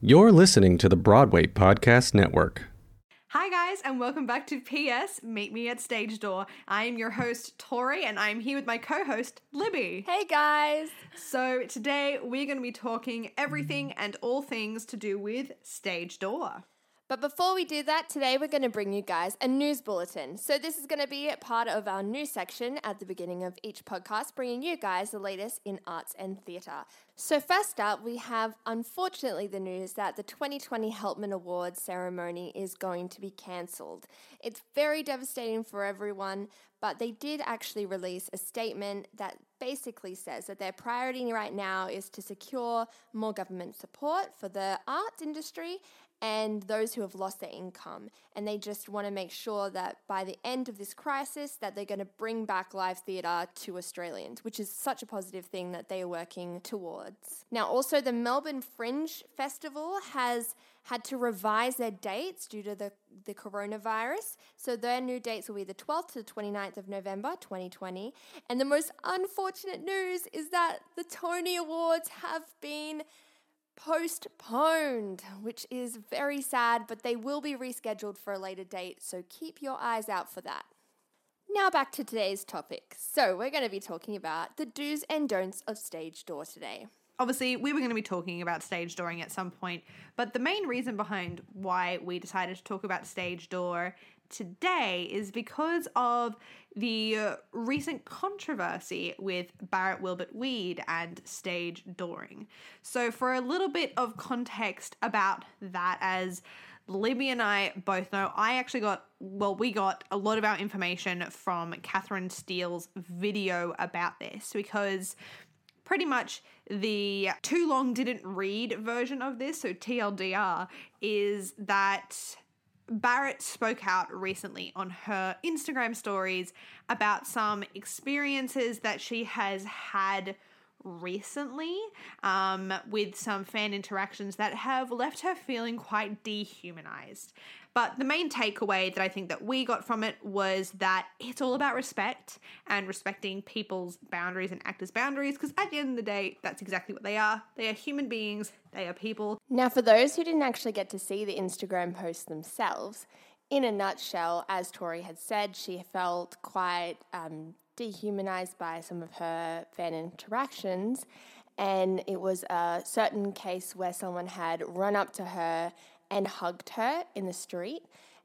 You're listening to the Broadway Podcast Network. Hi, guys, and welcome back to PS Meet Me at Stage Door. I am your host, Tori, and I'm here with my co host, Libby. Hey guys! So, today we're going to be talking everything and all things to do with Stage Door. But before we do that, today we're going to bring you guys a news bulletin. So, this is going to be part of our news section at the beginning of each podcast, bringing you guys the latest in arts and theatre. So, first up, we have unfortunately the news that the 2020 Helpman Awards ceremony is going to be cancelled. It's very devastating for everyone, but they did actually release a statement that basically says that their priority right now is to secure more government support for the arts industry and those who have lost their income and they just want to make sure that by the end of this crisis that they're going to bring back live theatre to Australians which is such a positive thing that they are working towards. Now also the Melbourne Fringe Festival has had to revise their dates due to the, the coronavirus. So their new dates will be the 12th to the 29th of November 2020. And the most unfortunate news is that the Tony Awards have been postponed, which is very sad, but they will be rescheduled for a later date, so keep your eyes out for that. Now, back to today's topic. So, we're going to be talking about the do's and don'ts of stage door today. Obviously, we were going to be talking about stage dooring at some point, but the main reason behind why we decided to talk about stage door today is because of the uh, recent controversy with Barrett Wilbert Weed and stage dooring. So, for a little bit of context about that, as Libby and I both know, I actually got, well, we got a lot of our information from Catherine Steele's video about this because pretty much the too long didn't read version of this, so TLDR, is that Barrett spoke out recently on her Instagram stories about some experiences that she has had recently um, with some fan interactions that have left her feeling quite dehumanized. But the main takeaway that I think that we got from it was that it's all about respect and respecting people's boundaries and actors' boundaries because at the end of the day, that's exactly what they are. They are human beings, they are people. Now, for those who didn't actually get to see the Instagram posts themselves, in a nutshell, as Tori had said, she felt quite um, dehumanized by some of her fan interactions. And it was a certain case where someone had run up to her and hugged her in the street.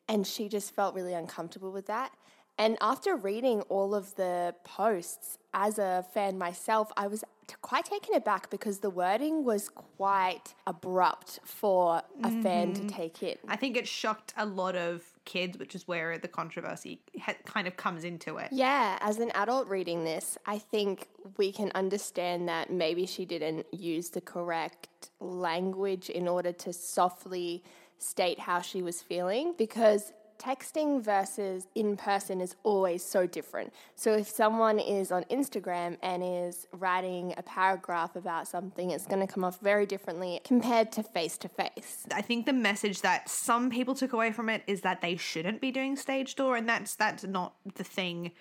And she just felt really uncomfortable with that. And after reading all of the posts as a fan myself, I was quite taken aback because the wording was quite abrupt for a mm-hmm. fan to mm-hmm. take in. I think it shocked a lot of kids, which is where the controversy ha- kind of comes into it. Yeah, as an adult reading this, I think we can understand that maybe she didn't use the correct language in order to softly state how she was feeling because texting versus in person is always so different. So if someone is on Instagram and is writing a paragraph about something, it's going to come off very differently compared to face to face. I think the message that some people took away from it is that they shouldn't be doing stage door and that's that's not the thing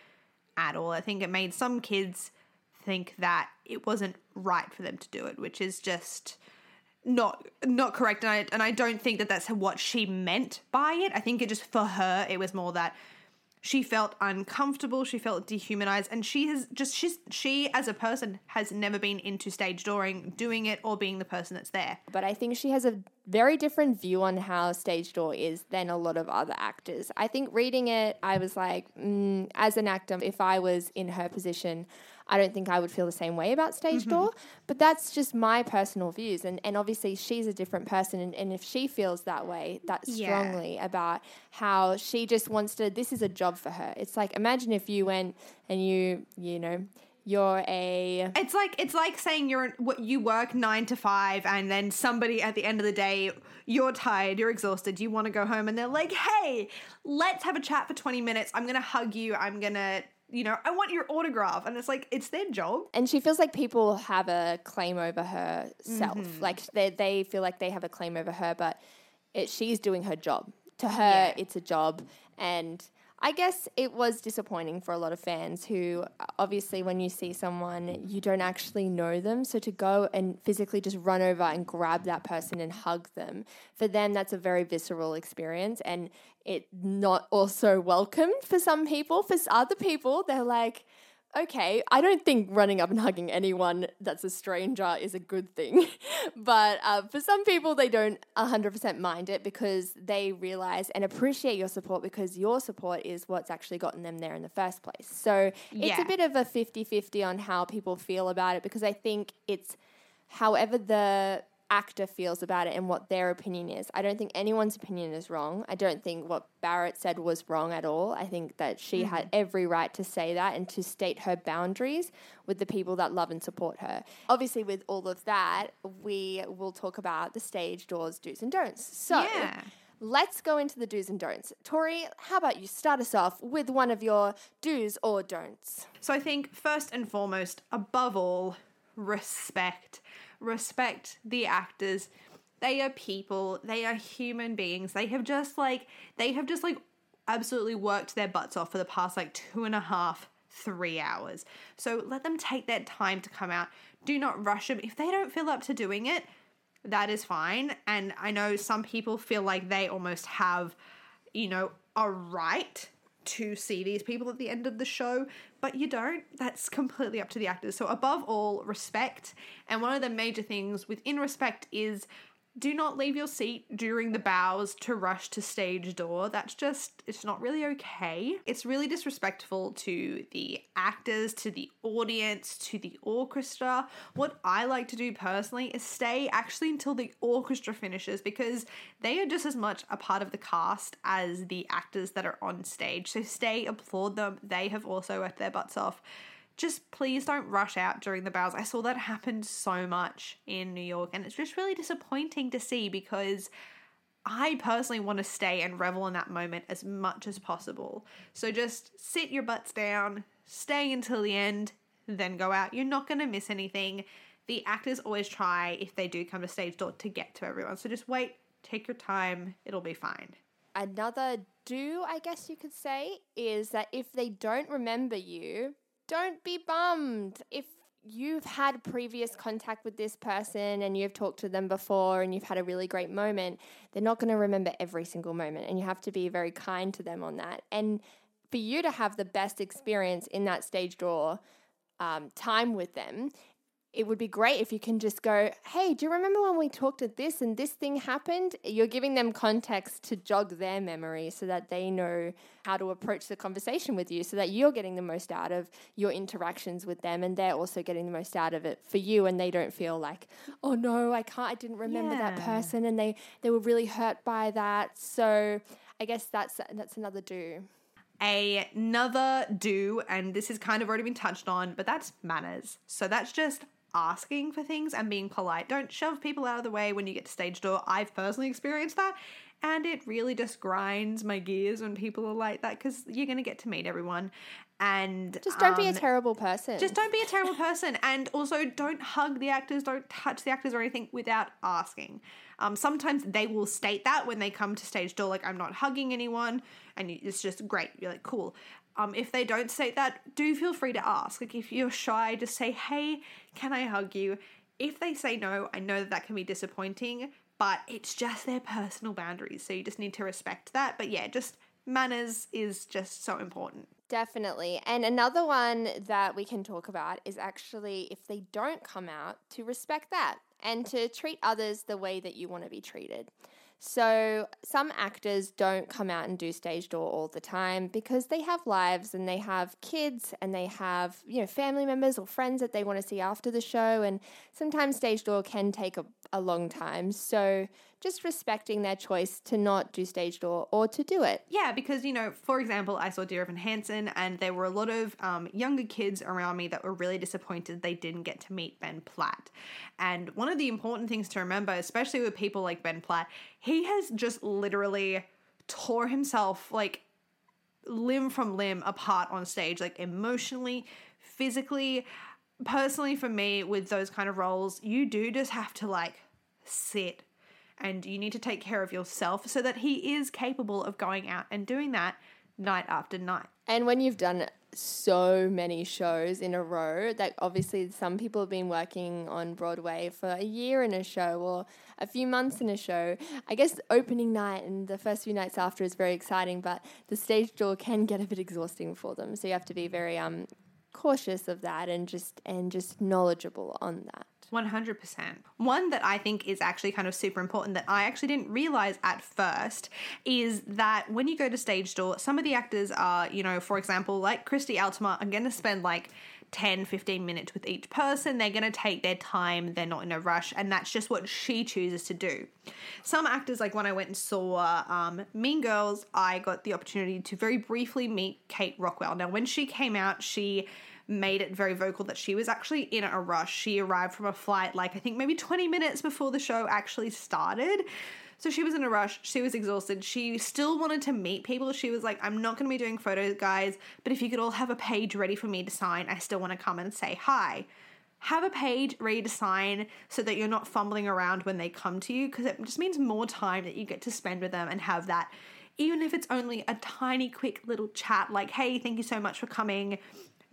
at all. I think it made some kids think that it wasn't right for them to do it, which is just not not correct and I and I don't think that that's what she meant by it. I think it just for her it was more that she felt uncomfortable, she felt dehumanized and she has just she's she as a person has never been into stage dooring, doing it or being the person that's there. But I think she has a very different view on how stage door is than a lot of other actors. I think reading it I was like mm, as an actor if I was in her position I don't think I would feel the same way about stage mm-hmm. door. But that's just my personal views. And, and obviously, she's a different person. And, and if she feels that way, that strongly yeah. about how she just wants to, this is a job for her. It's like, imagine if you went and you, you know, you're a it's like it's like saying you're what you work 9 to 5 and then somebody at the end of the day you're tired you're exhausted you want to go home and they're like hey let's have a chat for 20 minutes i'm going to hug you i'm going to you know, I want your autograph. And it's like, it's their job. And she feels like people have a claim over herself. Mm-hmm. Like they, they feel like they have a claim over her, but it, she's doing her job. To her, yeah. it's a job. And I guess it was disappointing for a lot of fans who, obviously, when you see someone, you don't actually know them. So to go and physically just run over and grab that person and hug them, for them, that's a very visceral experience. And it not also welcome for some people. For other people, they're like, okay, I don't think running up and hugging anyone that's a stranger is a good thing. but uh, for some people, they don't 100% mind it because they realize and appreciate your support because your support is what's actually gotten them there in the first place. So it's Yeah. a bit of a 50 50 on how people feel about it because I think it's however the actor feels about it and what their opinion is. I don't think anyone's opinion is wrong. I don't think what Barrett said was wrong at all. I think that she mm. had every right to say that and to state her boundaries with the people that love and support her. Obviously, with all of that, we will talk about the stage doors, do's, and don'ts. So, Yeah. Let's go into the do's and don'ts. Tori, how about you start us off with one of your do's or don'ts? So I think first and foremost, above all, respect. Respect the actors. They are people. They are human beings. They have just like they have just like absolutely worked their butts off for the past like two and a half, three hours. So let them take that time to come out. Do not rush them. If they don't feel up to doing it, that is fine. And I know some people feel like they almost have, you know, a right to see these people at the end of the show, but you don't. That's completely up to the actors. So, above all, respect. And one of the major things within respect is do not leave your seat during the bows to rush to stage door. That's just, it's not really okay. It's really disrespectful to the actors, to the audience, to the orchestra. What I like to do personally is stay actually until the orchestra finishes because they are just as much a part of the cast as the actors that are on stage. So stay, applaud them. They have also worked their butts off just please don't rush out during the bows. I saw that happen so much in New York, and it's just really disappointing to see because I personally want to stay and revel in that moment as much as possible. So just sit your butts down, stay until the end, then go out. You're not going to miss anything. The actors always try, if they do come to stage door, to get to everyone. So just wait, take your time, it'll be fine. Another do, I guess you could say, is that if they don't remember you, don't be bummed. If you've had previous contact with this person and you've talked to them before and you've had a really great moment, they're not going to remember every single moment. And you have to be very kind to them on that. And for you to have the best experience in that stage door um, time with them, it would be great if you can just go, hey, do you remember when we talked at this and this thing happened? You're giving them context to jog their memory so that they know how to approach the conversation with you, so that you're getting the most out of your interactions with them and they're also getting the most out of it for you and they don't feel like, oh no, I can't, I didn't remember that person and they, they were really hurt by that. So I guess that's that's another do. another do, and this has kind of already been touched on, but that's manners. So that's just asking for things and being polite. Don't shove people out of the way when you get to stage door. I've personally experienced that, and it really just grinds my gears when people are like that because you're going to get to meet everyone. And Just don't be a um, terrible person. just don't be a terrible person. And also don't hug the actors don't touch the actors or anything without asking. Um, sometimes they will state that when they come to stage door like i'm not hugging anyone and you- it's just great. You're like cool. Um, if they don't state that do feel free to ask. Like if you're shy just say hey can i hug you? If they say no i know that that can be disappointing but it's just their personal boundaries so you just need to respect that. But yeah just manners is just so important Definitely. And another one that we can talk about is actually if they don't come out, to respect that and to treat others the way that you want to be treated. So, some actors don't come out and do stage door all the time because they have lives and they have kids and they have, you know, family members or friends that they want to see after the show. And sometimes stage door can take a, a long time. So, just respecting their choice to not do stage door or to do it. Yeah, because you know, for example, I saw Dear Evan Hansen, and there were a lot of um, younger kids around me that were really disappointed they didn't get to meet Ben Platt. And one of the important things to remember, especially with people like Ben Platt, he has just literally tore himself like limb from limb apart on stage, like emotionally, physically. Personally, for me, with those kind of roles, you do just have to like sit and you need to take care of yourself so that he is capable of going out and doing that night after night. And when you've done so many shows in a row, that obviously some people have been working on Broadway for a year in a show or a few months in a show. I guess opening night and the first few nights after is very exciting, but the stage door can get a bit exhausting for them. So you have to be very um cautious of that and just and just knowledgeable on that. 100%. One that I think is actually kind of super important that I actually didn't realize at first is that when you go to stage door, some of the actors are, you know, for example, like Christy Altomare, are going to spend like 10, 15 minutes with each person. They're going to take their time. They're not in a rush. And that's just what she chooses to do. Some actors, like when I went and saw um, Mean Girls, I got the opportunity to very briefly meet Kate Rockwell. Now, when she came out, she made it very vocal that she was actually in a rush. She arrived from a flight, like I think maybe 20 minutes before the show actually started. So she was in a rush. She was exhausted. She still wanted to meet people. She was like, I'm not going to be doing photos, guys, but if you could all have a page ready for me to sign, I still want to come and say hi. Have a page ready to sign so that you're not fumbling around when they come to you because it just means more time that you get to spend with them and have that even if it's only a tiny quick little chat like hey thank you so much for coming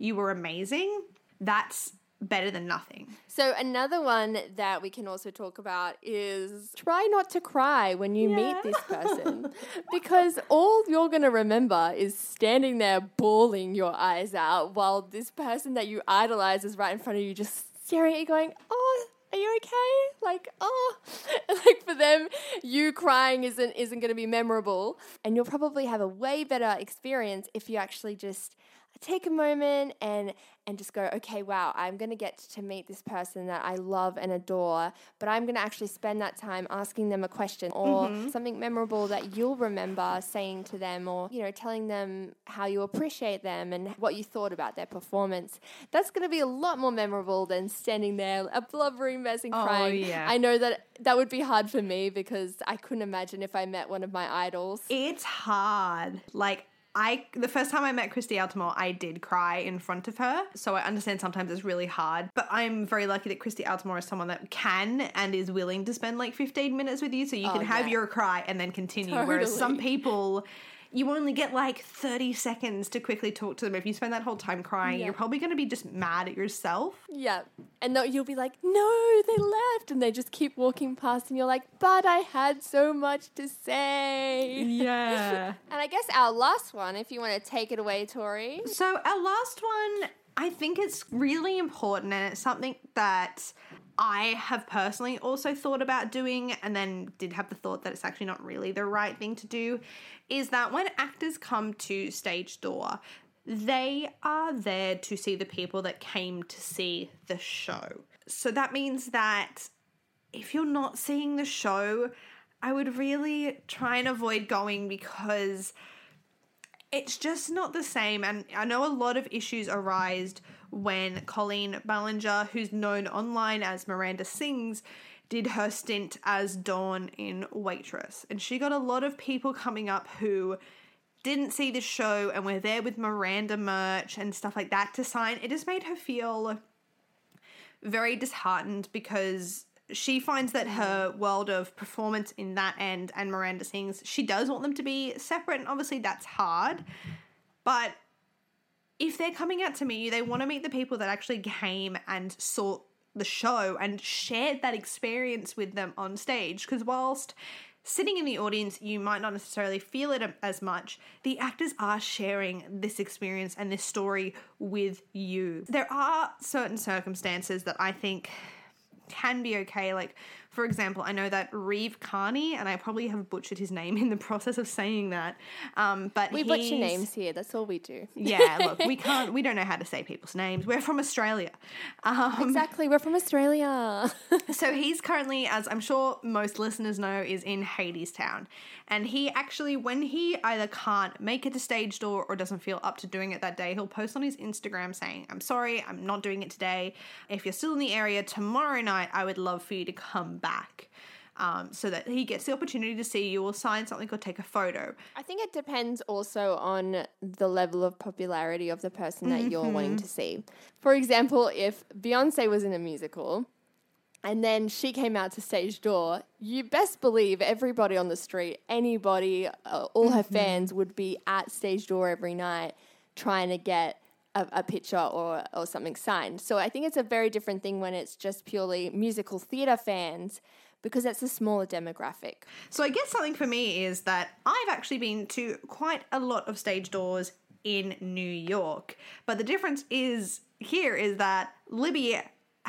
you were amazing, that's better than nothing. So another one that we can also talk about is try not to cry when you yeah. meet this person because all you're going to remember is standing there bawling your eyes out while this person that you idolize is right in front of you just staring at you going, "Oh, are you okay? Like, oh, like for them, you crying isn't isn't going to be memorable, and you'll probably have a way better experience if you actually just take a moment and and just go okay wow i'm going to get to meet this person that i love and adore but i'm going to actually spend that time asking them a question or mm-hmm. something memorable that you'll remember saying to them or you know telling them how you appreciate them and what you thought about their performance that's going to be a lot more memorable than standing there a blubbering mess and crying oh, yeah. i know that that would be hard for me because i couldn't imagine if i met one of my idols it's hard like I the first time I met Christy Altomare, I did cry in front of her. So I understand sometimes it's really hard, but I'm very lucky that Christy Altomare is someone that can and is willing to spend like 15 minutes with you, so you oh, can have yeah. your cry and then continue. Totally. Whereas some people you only get like 30 seconds to quickly talk to them. If you spend that whole time crying, yeah. you're probably going to be just mad at yourself. Yeah. And you'll be like, no, they left. And they just keep walking past, and you're like, but I had so much to say. Yeah. and I guess our last one, if you want to take it away, Tori. So, our last one, I think it's really important, and it's something that I have personally also thought about doing, and then did have the thought that it's actually not really the right thing to do, is that when actors come to stage door, they are there to see the people that came to see the show. So that means that if you're not seeing the show, I would really try and avoid going because it's just not the same. And I know a lot of issues arise when Colleen Ballinger, who's known online as Miranda Sings, did her stint as Dawn in Waitress. And she got a lot of people coming up who didn't see the show and were there with Miranda merch and stuff like that to sign. It just made her feel very disheartened because she finds that her world of performance in that end and Miranda Sings, she does want them to be separate, and obviously that's hard. But if they're coming out to meet you, they want to meet the people that actually came and saw the show and shared that experience with them on stage. Because whilst sitting in the audience, you might not necessarily feel it um, as much. The actors are sharing this experience and this story with you. There are certain circumstances that I think can be okay. Like, for example, I know that Reeve Carney, and I probably have butchered his name in the process of saying that. Um, but we butcher names here. That's all we do. Yeah, look, we can't. We don't know how to say people's names. We're from Australia. Um, exactly, we're from Australia. so he's currently, as I'm sure most listeners know, is in Hadestown, and he actually, when he either can't make it to stage door or doesn't feel up to doing it that day, he'll post on his Instagram saying, "I'm sorry, I'm not doing it today. If you're still in the area tomorrow night, I would love for you to come back. Um, so that he gets the opportunity to see you or sign something or take a photo. I think it depends also on the level of popularity of the person that mm-hmm. you're wanting to see. For example, if Beyonce was in a musical, And then she came out to stage door. You best believe everybody on the street, anybody, uh, all her fans would be at stage door every night trying to get a, a picture or, or something signed. So I think it's a very different thing when it's just purely musical theatre fans because that's a smaller demographic. So I guess something for me is that I've actually been to quite a lot of stage doors in New York. But the difference is here is that Libby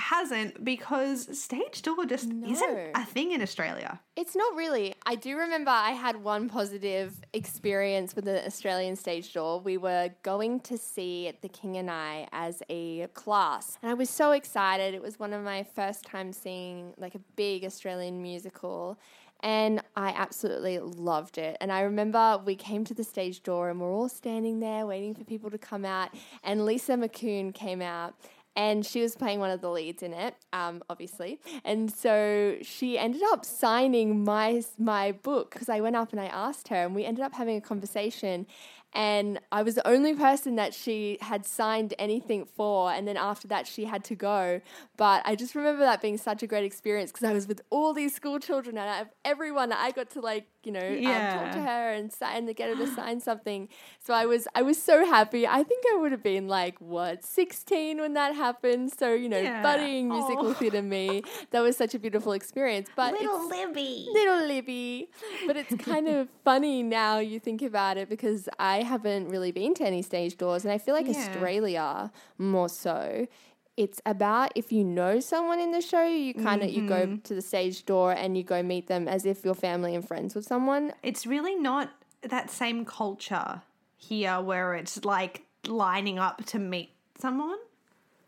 hasn't because stage door just isn't a thing in Australia. It's not really. I do remember I had one positive experience with the Australian stage door. We were going to see The King and I as a class, and I was so excited. It was one of my first times seeing like a big Australian musical. And I absolutely loved it. And I remember we came to the stage door and we're all standing there waiting for people to come out. And Lisa McCune came out and she was playing one of the leads in it, um, obviously. And so she ended up signing my my book because I went up and I asked her, and we ended up having a conversation. And I was the only person that she had signed anything for. And then after that, she had to go. But I just remember that being such a great experience because I was with all these school children and I, everyone, I got to like, you know, Yeah. um, talk to her and sign to get her to sign something. So I was, I was so happy. I think I would have been like, what, 16 when that happened. So, you know, Yeah. budding musical Aw. theatre me. That was such a beautiful experience. But it's, Libby. little Libby. But it's kind of funny now you think about it because I haven't really been to any stage doors, and I feel like Yeah. Australia more so. It's about if you know someone in the show, you kind of you go Mm-hmm. to the stage door and you go meet them as if you're family and friends with someone. It's really not that same culture here where it's like lining up to meet someone.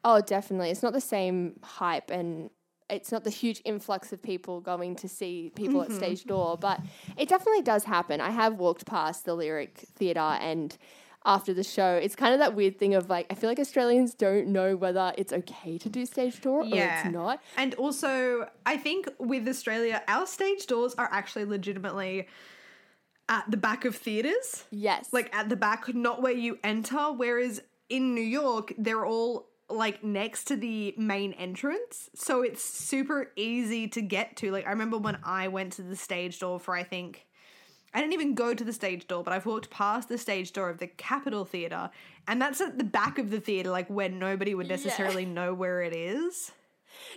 Oh, definitely. It's not the same hype and it's not the huge influx of people going to see people Mm-hmm. at stage door, but it definitely does happen. I have walked past the Lyric Theatre and after the show, it's kind of that weird thing of like, I feel like Australians don't know whether it's okay to do stage door or it's not. And also, I think with Australia, our stage doors are actually legitimately at the back of theaters. Yes. Like at the back, not where you enter. Whereas in New York, they're all like next to the main entrance. So it's super easy to get to. Like I remember when I went to the stage door for I think I didn't even go to the stage door, but I've walked past the stage door of the Capitol Theatre, and that's at the back of the theatre, like where nobody would necessarily know where it is.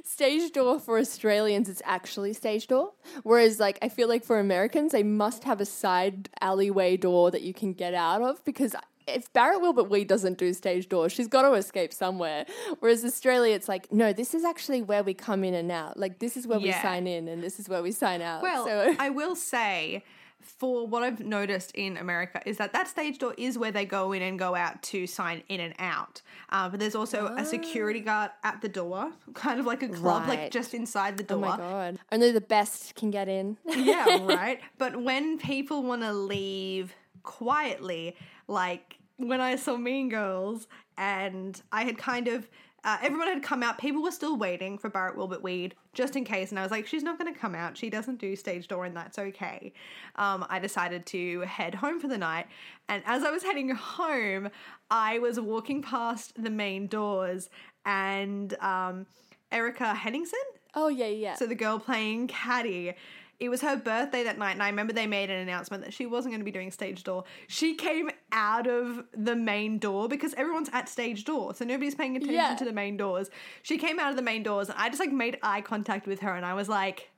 stage door for Australians is actually stage door. Whereas, like, I feel like for Americans, they must have a side alleyway door that you can get out of because if Barrett Wilbert Weed doesn't do stage door, she's got to escape somewhere. Whereas Australia, it's like, no, this is actually where we come in and out. Like, this is where we sign in and this is where we sign out. Well, so, I will say, for what I've noticed in America, is that that stage door is where they go in and go out to sign in and out. Uh, but there's also a security guard at the door, kind of like a club, like just inside the door. oh my God. Only the best can get in. yeah, right. But when people want to leave quietly, like when I saw Mean Girls, and I had kind of. Uh, everyone had come out. People were still waiting for Barrett Wilbert Weed, just in case. And I was like, she's not going to come out. She doesn't do stage door, and that's okay. Um, I decided to head home for the night. And as I was heading home, I was walking past the main doors, and um, Erika Henningsen, oh, yeah, yeah. so the girl playing Caddy, it was her birthday that night, and I remember they made an announcement that she wasn't going to be doing stage door. She came out of the main door because everyone's at stage door, so nobody's paying attention Yeah. to the main doors. She came out of the main doors, and I just like made eye contact with her, and I was like,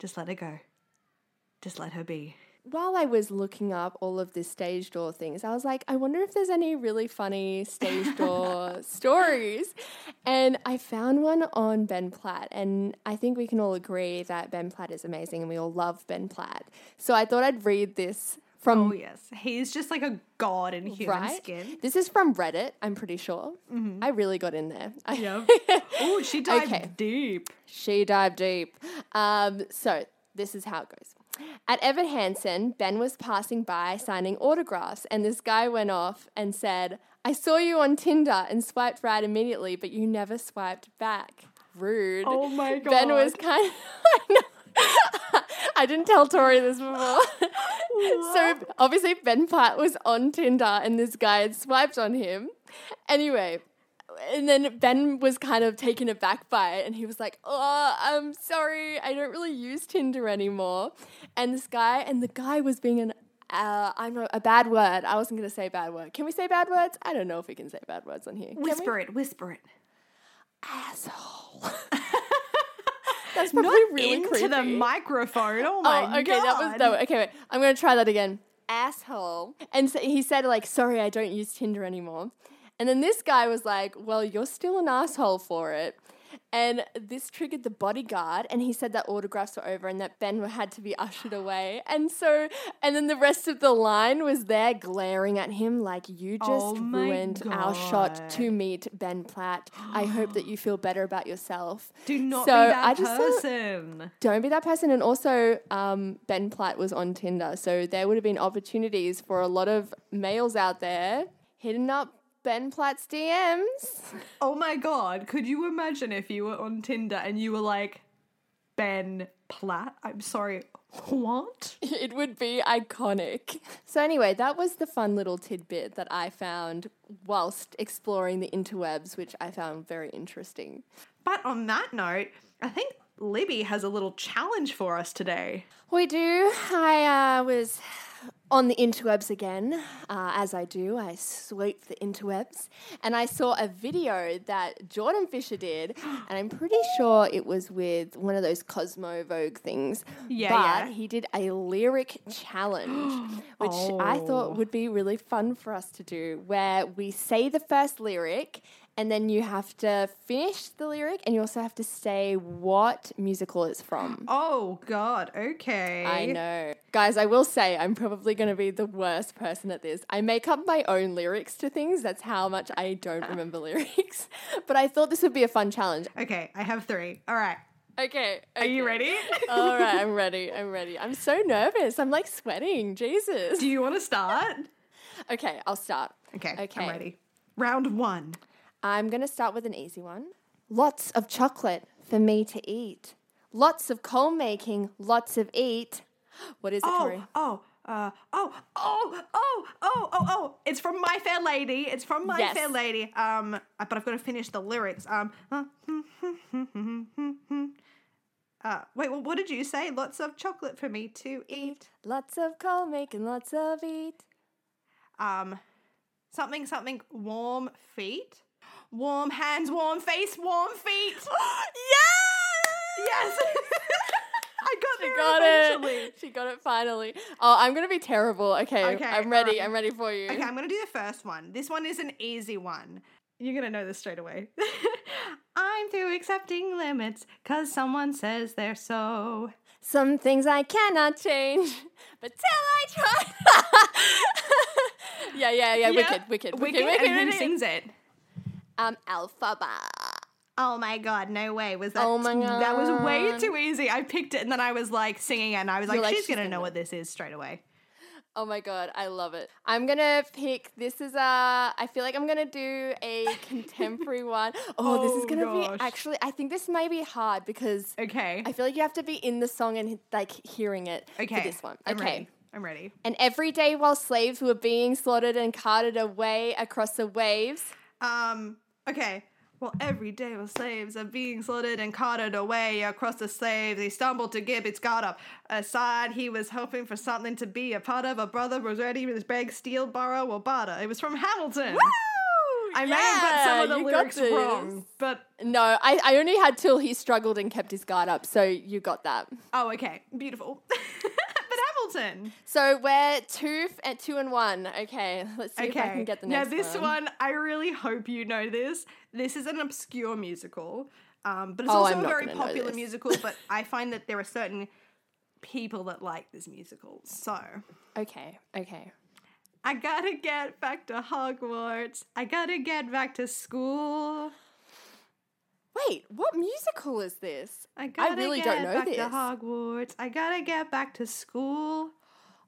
just let her go. Just let her be. While I was looking up all of this stage door things, I was like, I wonder if there's any really funny stage door stories. And I found one on Ben Platt. And I think we can all agree that Ben Platt is amazing and we all love Ben Platt. So I thought I'd read this from Oh yes, he's just like a god in human right. skin. This is from Reddit, I'm pretty sure. I really got in there. Yeah. oh, she dived Okay. deep. She dived deep. Um, so this is how it goes. At Evan Hansen, Ben was passing by signing autographs, and this guy went off and said, I saw you on Tinder and swiped right immediately, but you never swiped back. Rude. Oh my God. Ben was kind of. I. I didn't tell Tori this before. so obviously Ben Platt was on Tinder and this guy had swiped on him. Anyway, and then Ben was kind of taken aback by it, and he was like, "Oh, I'm sorry, I don't really use Tinder anymore." And this guy, and the guy was being an uh, I know a bad word. I wasn't going to say bad word. Can we say bad words? I don't know if we can say bad words on here. Can we? Whisper it, whisper it. asshole. That's probably Not really into creepy. the microphone. Oh my oh, okay, god. that was no. Okay, wait. I'm gonna try that again. Asshole. And so he said like, "Sorry, I don't use Tinder anymore." And then this guy was like, "Well, you're still an asshole for it." And this triggered the bodyguard, and he said that autographs were over and that Ben had to be ushered away. And so, and then the rest of the line was there glaring at him like, You just Oh ruined our shot to meet Ben Platt. I hope that you feel better about yourself. Do not So be that I just thought- person. don't be that person. And also, um, Ben Platt was on Tinder, so there would have been opportunities for a lot of males out there hitting up Ben Platt's DMs. Oh my god, could you imagine if you were on Tinder and you were like, Ben Platt? I'm sorry, what? It would be iconic. So, anyway, that was the fun little tidbit that I found whilst exploring the interwebs, which I found very interesting. But on that note, I think Libby has a little challenge for us today. We do. I uh, was on the interwebs again, uh, as I do. I sweep the interwebs, and I saw a video that Jordan Fisher did, and I'm pretty sure it was with one of those Cosmo Vogue things. Yeah, but yeah. he did a lyric challenge, which I Oh. thought would be really fun for us to do, where we say the first lyric. And then you have to finish the lyric, and you also have to say what musical it's from. Oh god, okay. I know. Guys, I will say I'm probably going to be the worst person at this. I make up my own lyrics to things. That's how much I don't remember lyrics. But I thought this would be a fun challenge. Okay, I have three. All right. Okay. Are you ready? All right, I'm ready. I'm ready. I'm so nervous. I'm like sweating. Jesus. Do you want to start? Okay, I'll start. Okay, Okay. I'm ready. Round one. I'm going to start with an easy one. Lots of chocolate for me to eat. Lots of coal making, lots of eat. What is it, Tori? Oh, oh, uh, oh, oh, oh, oh, oh, oh! It's from My Fair Lady. It's from My Yes. Fair Lady. Um, but I've got to finish the lyrics. Um, uh, wait, well, what did you say? Lots of chocolate for me to eat. Lots of coal making, lots of eat. Um, something, something. Warm feet. Warm hands, warm face, warm feet. yes! yes, I got She there got eventually. it. She got it finally. Oh, I'm gonna be terrible. Okay, Okay, I'm ready. um, I'm ready for you. Okay, I'm gonna do the first one. This one is an easy one. You're gonna know this straight away. I'm through accepting limits because someone says they're so. Some things I cannot change, but till I try. yeah, yeah, yeah. Wicked, wicked, wicked, wicked. and who wicked. sings it? Um, Elphaba. Oh my god, no way. Was that Oh my God. that was way too easy. I picked it and then I was like singing it and I was like, You're like, she's, she's gonna gonna know know. what this is straight away. Oh my god, I love it. I'm gonna pick. This is a. I feel like I'm gonna do a contemporary one. Oh, this is Oh, gonna gosh. be actually. I think this may be hard because Okay. I feel like you have to be in the song and like hearing it okay. for this one. I'm okay. ready. I'm ready. And every day while slaves were being slaughtered and carted away across the waves. Um, okay. Well, every day while slaves are being slaughtered and carted away across the slaves, he stumbled to Gibbets got up. Aside, he was hoping for something to be a part of. A brother was ready with his bag, steal, borrow, or barter. It was from Hamilton. I may have got some of the lyrics wrong, but No, I, I only had till he struggled and kept his guard up, so you got that. oh, okay, beautiful. Hamilton. So we're two f- and two and one. Okay, let's see Okay. if I can get the next. now this one. one, I really hope you know this. This is an obscure musical, um, but it's Oh, also I'm a very popular musical. But I find that there are certain people that like this musical. So Okay, okay. I gotta get back to Hogwarts. I gotta get back to school. Wait, what musical is this? I gotta really get don't know back this. to Hogwarts. I gotta get back to school.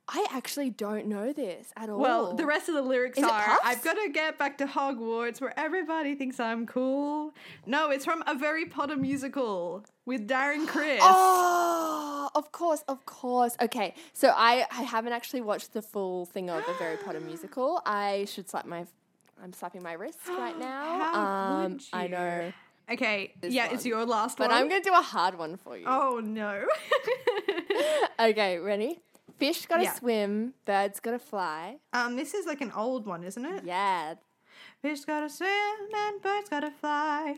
I actually don't know this at all. Well, the rest of the lyrics Is it are Puffs? I've got to get back to Hogwarts where everybody thinks I'm cool. No, it's from a very Potter musical with Darren Criss. Oh, of course, of course. Okay, so I, I haven't actually watched the full thing of a Very Potter musical. I should slap my I'm slapping my wrist right now. How um, would I you? know. Okay, This yeah, one. it's your last one. But one. I'm going to do a hard one for you. Oh no. Okay, ready? Fish gotta Yeah. swim, birds gotta fly. um, this is like an old one, isn't it? Yeah. Fish gotta swim and birds gotta fly.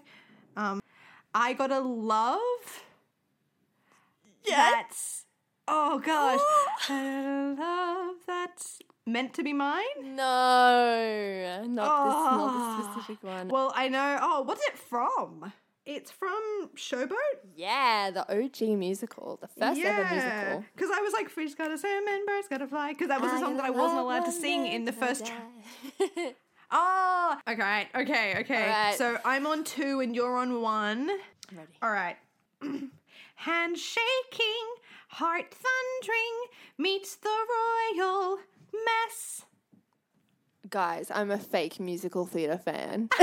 Um, I gotta love. That's. Oh gosh. I love that's meant to be mine. No, not this, not Oh. Ah. the specific one. Well, I know. Oh, what's it from? It's from Showboat. yeah, the OG musical, the first ever musical. Because I was like, fish gotta swim and birds gotta fly. Because that was a song that I wasn't allowed to sing in the first. Tra- oh, ah, okay, okay, okay. Alright. So I'm on two and you're on one. Ready. All right. Hand shaking, heart thundering, meets the royal mess. Guys, I'm a fake musical theatre fan.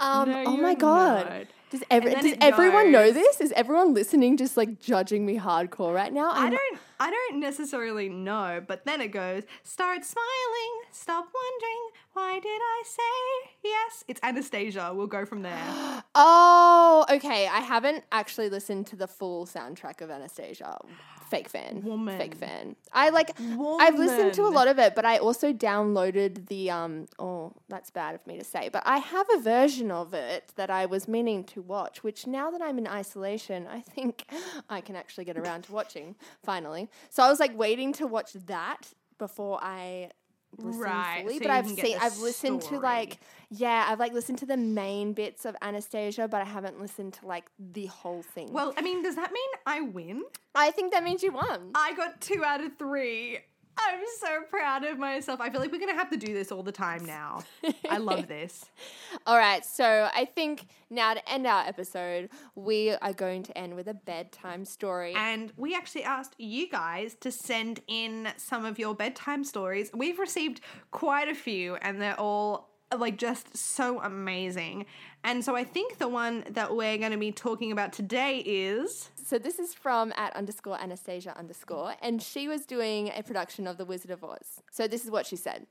um, No, oh my god. not. Does, every, And then does it everyone know goes- this? Is everyone listening just like judging me hardcore right now? I I'm- don't I don't necessarily know, but then it goes, start smiling, stop wondering, why did I say yes? It's Anastasia. We'll go from there. Oh, okay. I haven't actually listened to the full soundtrack of Anastasia. Fake fan. Woman. Fake fan. I like Woman. I've listened to a lot of it, but I also downloaded the um oh, that's bad of me to say, but I have a version of it that I was meaning to watch, which now that I'm in isolation, I think I can actually get around to watching finally. So I was like waiting to watch that before I listen Right, fully, so but I've seen I've listened to like yeah, I've like listened to the main bits of Anastasia, but I haven't listened to like the whole thing. Well, I mean, does that mean I win? I think that means you won. I got two out of three. I'm so proud of myself. I feel like we're gonna have to do this all the time now. I love this. All right, so I think now to end our episode, we are going to end with a bedtime story. And we actually asked you guys to send in some of your bedtime stories. We've received quite a few, and they're all like just so amazing. And so I think the one that we're going to be talking about today is So this is from at underscore Anastasia underscore, and she was doing a production of The Wizard of Oz. So this is what she said.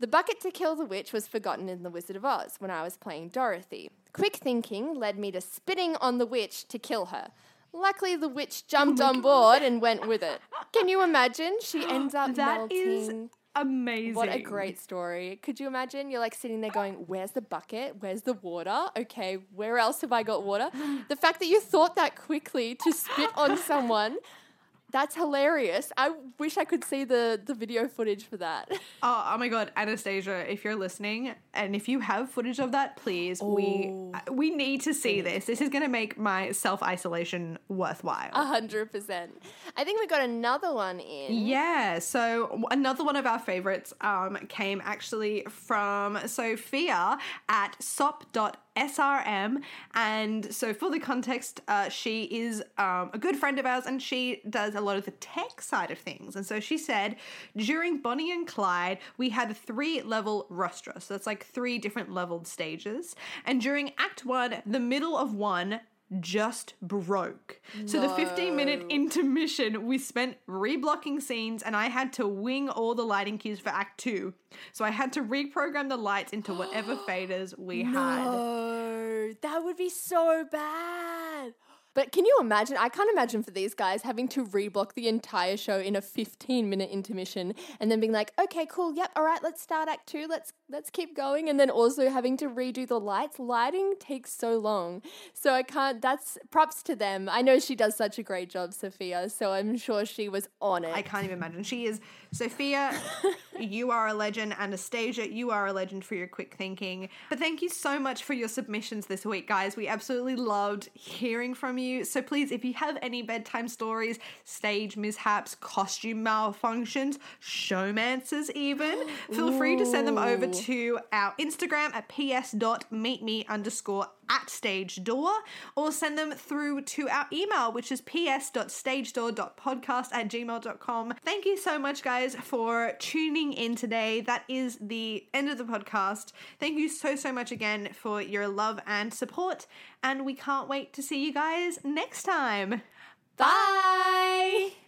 The bucket to kill the witch was forgotten in The Wizard of Oz when I was playing Dorothy. Quick thinking led me to spitting on the witch to kill her. Luckily, the witch jumped oh on board and went with it. Can you imagine? She ends up that is melting. Amazing. What a great story. Could you imagine? You're like sitting there going, Where's the bucket? Where's the water? Okay, where else have I got water? The fact that you thought that quickly to spit on someone, that's hilarious. I wish I could see the, the video footage for that. Oh, oh my god, Anastasia, if you're listening and if you have footage of that, please, we Oh. we need to see this. This is going to make my self-isolation worthwhile. A hundred percent. I think we got another one in. Yeah, so another one of our favorites um, came actually from Sophia at sop.srm. And so, for the context, uh, she is um, a good friend of ours and she does a lot of the tech side of things. And so, she said during Bonnie and Clyde, we had three level rostra. So, that's like three different leveled stages. And during Act One, the middle of one, just broke. So the 15 minute intermission we spent reblocking scenes and I had to wing all the lighting cues for act 2. So I had to reprogram the lights into whatever faders we had. No, that would be so bad. But can you imagine? I can't imagine for these guys having to reblock the entire show in a 15 minute intermission and then being like, okay, cool, yep, all right, let's start act two, let's let's keep going, and then also having to redo the lights. Lighting takes so long. So I can't that's props to them. I know she does such a great job, Sophia, so I'm sure she was on it. I can't even imagine. She is Sophia, you are a legend. Anastasia, you are a legend for your quick thinking. But thank you so much for your submissions this week, guys. We absolutely loved hearing from you. So please, if you have any bedtime stories, stage mishaps, costume malfunctions, showmances, even, feel free to send them over to our Instagram at ps.meetme underscore at stage door or send them through to our email, which is ps.stagedoor.podcast at gmail.com. Thank you so much, guys, for tuning in today. That is the end of the podcast. Thank you so, so much again for your love and support. And we can't wait to see you guys next time. Bye.